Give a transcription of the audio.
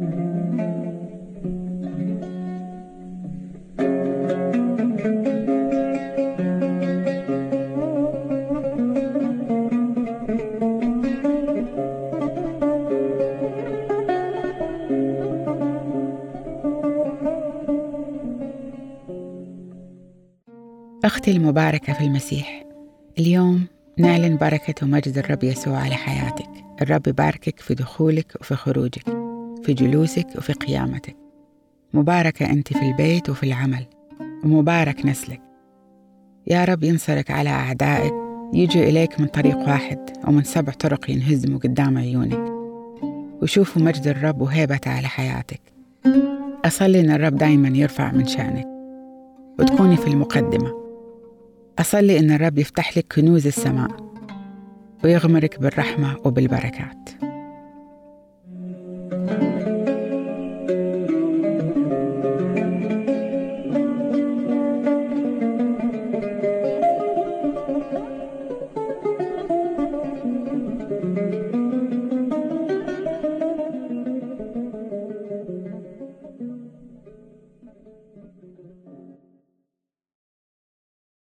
أختي المباركة في المسيح اليوم نعلن بركة ومجد الرب يسوع على حياتك. الرب يباركك في دخولك وفي خروجك. في جلوسك وفي قيامتك. مباركة أنت في البيت وفي العمل ومبارك نسلك. يا رب ينصرك على أعدائك يجوا إليك من طريق واحد أو من سبع طرق ينهزموا قدام عيونك. وشوفوا مجد الرب وهيبته على حياتك. أصلي إن الرب دايما يرفع من شأنك وتكوني في المقدمة. أصلي إن الرب يفتح لك كنوز السماء ويغمرك بالرحمة وبالبركات.